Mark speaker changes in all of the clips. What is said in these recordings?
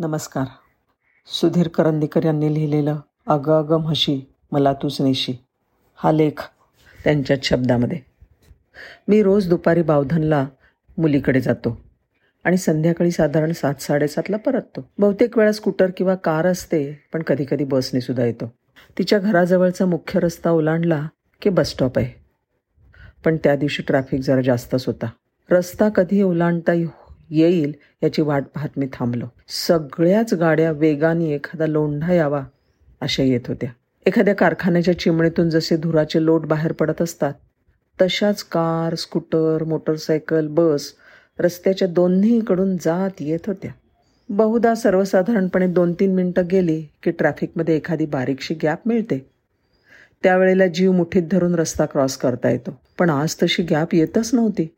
Speaker 1: नमस्कार. सुधीर करंदीकर यांनी लिहिलेलं अगं अगं म्हशी मला तूच नेशी. हा लेख त्यांच्याच शब्दामध्ये. मी रोज दुपारी बावधनला मुलीकडे जातो आणि संध्याकाळी साधारण सात साडेसातला परततो. बहुतेक वेळा स्कूटर किंवा कार असते पण कधीकधी बसने सुद्धा येतो. तिच्या घराजवळचा मुख्य रस्ता ओलांडला की बसस्टॉप आहे. पण त्या दिवशी ट्रॅफिक जरा जास्तच होता. रस्ता कधी ओलांडता येईल याची वाट पाहत मी थांबलो. सगळ्याच गाड्या वेगाने एखादा लोंढा यावा अशा येत होत्या. एखाद्या कारखान्याच्या चिमणीतून जसे धुराचे लोट बाहेर पडत असतात तशाच कार स्कूटर मोटरसायकल बस रस्त्याच्या दोन्हीकडून जात येत होत्या. बहुधा सर्वसाधारणपणे दोन तीन मिनटं गेली की ट्रॅफिकमध्ये एखादी बारीकशी गॅप मिळते. त्यावेळेला जीव मुठीत धरून रस्ता क्रॉस करता येतो पण आज तशी गॅप येतच नव्हती.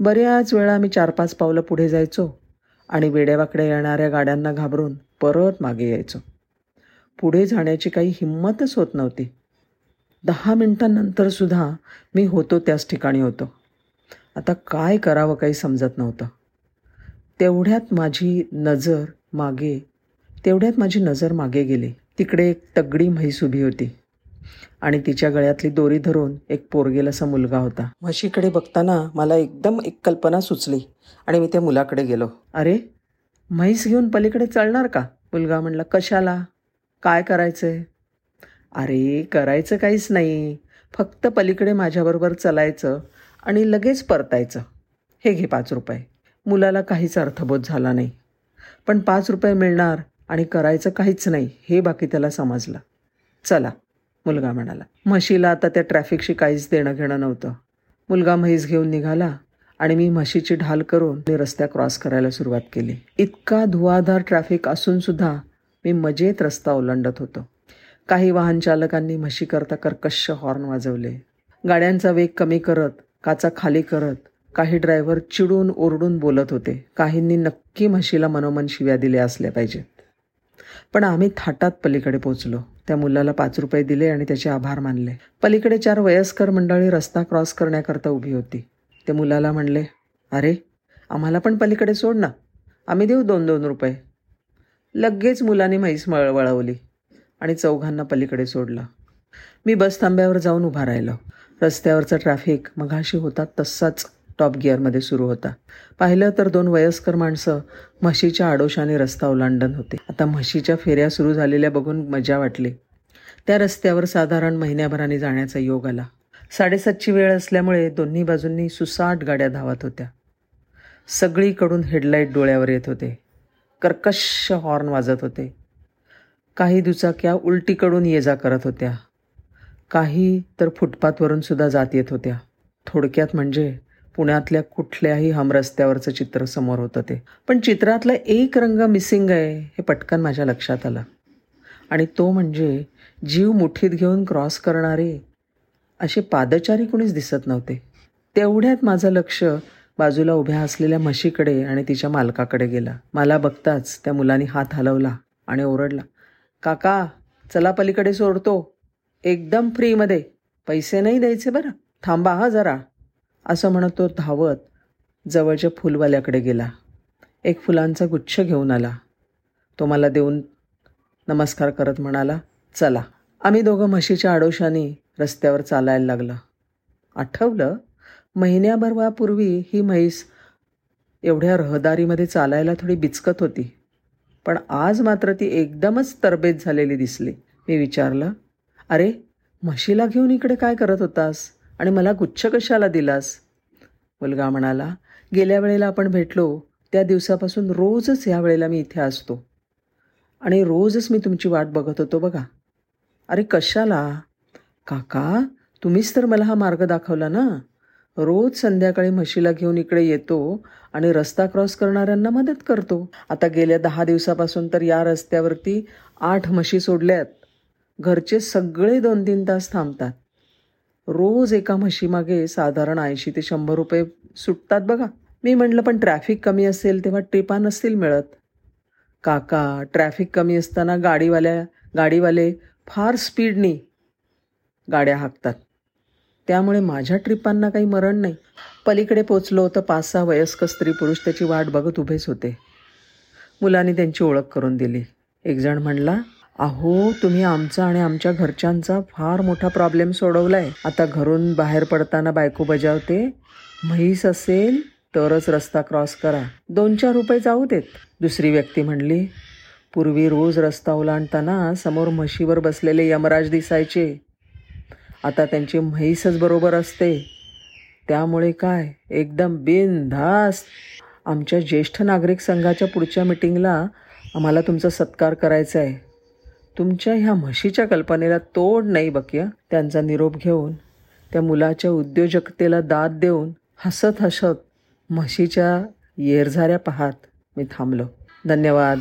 Speaker 1: बऱ्याच वेळा आम्ही चार पाच पावलं पुढे जायचो आणि वेड्यावाकड्या येणाऱ्या गाड्यांना घाबरून परत मागे यायचो. पुढे जाण्याची काही हिंमतच होत नव्हती. दहा मिनटांनंतरसुद्धा मी होतो त्याच ठिकाणी होतो. आता काय करावं काही समजत नव्हतं. तेवढ्यात माझी नजर मागे तेवढ्यात माझी नजर मागे गेली. तिकडे एक तगडी म्हैस उभी होती. आणि तिच्या गळ्यातली दोरी धरून एक पोरगेलासा मुलगा होता. म्हशीकडे बघताना मला एकदम एक कल्पना सुचली आणि मी त्या मुलाकडे गेलो. अरे म्हैस घेऊन पलीकडे चालणार का? मुलगा म्हणला कशाला? काय करायचंय? अरे करायचं काहीच नाही. फक्त पलीकडे माझ्याबरोबर चलायचं आणि लगेच परतायचं. हे घे पाच रुपये. मुलाला काहीच अर्थबोध झाला नाही. पण पाच रुपये मिळणार आणि करायचं काहीच नाही हे बाकी त्याला समजलं. चला मुलगा म्हणाला. म्हशीला आता त्या ट्रॅफिकशी काहीच देणं घेणं नव्हतं. मुलगा म्हैस घेऊन निघाला आणि मी म्हशीची ढाल करून ते रस्त्या क्रॉस करायला सुरुवात केली. इतका धुवाधार ट्रॅफिक असून सुद्धा मी मजेत रस्ता ओलांडत होतो. काही वाहन चालकांनी म्हशीकरता कर्कश हॉर्न वाजवले. गाड्यांचा वेग कमी करत काचा खाली करत काही ड्रायव्हर चिडून ओरडून बोलत होते. काहींनी नक्की म्हशीला मनोमन शिव्या दिल्या असल्या पाहिजेत. पण आम्ही थाटात पलीकडे पोचलो. त्या मुलाला पाच रुपये दिले आणि त्याचे आभार मानले. पलीकडे चार वयस्कर मंडळी रस्ता क्रॉस करण्याकरता उभी होती. ते मुलाला म्हणले अरे आम्हाला पण पलीकडे सोड ना. आम्ही देऊ दोन दोन रुपये. लगेच मुलाने म्हैस मळ वळवली आणि चौघांना पलीकडे सोडलं. मी बस थांब्यावर जाऊन उभा राहिलो. रस्त्यावरचा ट्रॅफिक मघाशी होता तसाच. टॉप गिअरमध्ये सुरू होता. पाहिलं तर दोन वयस्कर माणसं म्हशीच्या आडोशाने रस्ता ओलांडन होते. आता म्हशीच्या फेऱ्या सुरू झालेल्या बघून मजा वाटली. त्या रस्त्यावर साधारण महिन्याभराने जाण्याचा योग आला. साडेसातची वेळ असल्यामुळे दोन्ही बाजूंनी सुसाट गाड्या धावत होत्या. सगळीकडून हेडलाईट डोळ्यावर येत होते. कर्कश हॉर्न वाजत होते. काही दुचाक्या उलटीकडून ये जा करत होत्या. काही तर फुटपाथवरून सुद्धा जात येत होत्या. थोडक्यात म्हणजे पुण्यातल्या कुठल्याही हमरस्त्यावरचं चित्र समोर होतं ते. पण चित्रातला एक रंग मिसिंग आहे हे पटकन माझ्या लक्षात आलं. आणि तो म्हणजे जीव मुठीत घेऊन क्रॉस करणारे असे पादचारी कुणीच दिसत नव्हते. तेवढ्यात माझं लक्ष बाजूला उभ्या असलेल्या म्हशीकडे आणि तिच्या मालकाकडे गेला. मला बघताच त्या मुलाने हात हलवला आणि ओरडला काका चला पलीकडे सोडतो. एकदम फ्रीमध्ये पैसे नाही द्यायचे बरं. थांबा हा जरा. असं म्हणत तो धावत जवळच्या फुलवाल्याकडे गेला. एक फुलांचा गुच्छ घेऊन आला. तो मला देऊन नमस्कार करत म्हणाला चला. आम्ही दोघं म्हशीच्या आडोशाने रस्त्यावर चालायला लागलं. आठवलं महिन्याभरवापूर्वी ही म्हैस एवढ्या रहदारीमध्ये चालायला थोडी बिचकत होती. पण आज मात्र ती एकदमच तरबेज झालेली दिसली. मी विचारलं अरे म्हशीला घेऊन इकडे काय करत होतास? आणि मला गुच्छ कशाला दिलास? मुलगा म्हणाला गेल्या वेळेला आपण भेटलो त्या दिवसापासून रोजच ह्या वेळेला मी इथे असतो. आणि रोजच मी तुमची वाट बघत होतो बघा. अरे कशाला? काका तुम्हीच तर मला हा मार्ग दाखवला ना. रोज संध्याकाळी म्हशीला घेऊन इकडे येतो आणि रस्ता क्रॉस करणाऱ्यांना मदत करतो. आता गेल्या दहा दिवसापासून तर या रस्त्यावरती आठ म्हशी सोडल्यात. घरचे सगळे दोन तीन तास थांबतात. रोज एका म्हशीमागे साधारण ऐंशी ते शंभर रुपये सुटतात बघा. मी म्हटलं पण ट्रॅफिक कमी असेल तेव्हा ट्रिपा नसतील मिळत. काका ट्रॅफिक कमी असताना गाडीवाल्या गाडीवाले फार स्पीडनी गाड्या हाकतात. त्यामुळे माझ्या ट्रिपांना काही मरण नाही. पलीकडे पोचलो तर पाच सहा वयस्क स्त्री पुरुष त्याची वाट बघत उभेच होते. मुलांनी त्यांची ओळख करून दिली. एकजण म्हणला अहो तुम्ही आमचा आणि आमच्या घरच्यांचा फार मोठा प्रॉब्लेम सोडवलाय. आता घरून बाहेर पडताना बायको बजावते. म्हैस असेल तरच रस्ता क्रॉस करा. दोन चार रुपये जाऊ देत. दुसरी व्यक्ती म्हणली पूर्वी रोज रस्ता ओलांडताना समोर म्हशीवर बसलेले यमराज दिसायचे. आता त्यांची म्हैसच बरोबर असते. त्यामुळे काय? एकदम बिनधास्त. आमच्या ज्येष्ठ नागरिक संघाच्या पुढच्या मिटिंगला आम्हाला तुमचा सत्कार करायचा आहे तुमच्या ह्या म्हशीच्या कल्पनेला तोड नाही बकिया. त्यांचा निरोप घेऊन त्या मुलाच्या उद्योजकतेला दाद देऊन हसत हसत म्हशीच्या येरझाऱ्या पाहात मी थांबलो. धन्यवाद.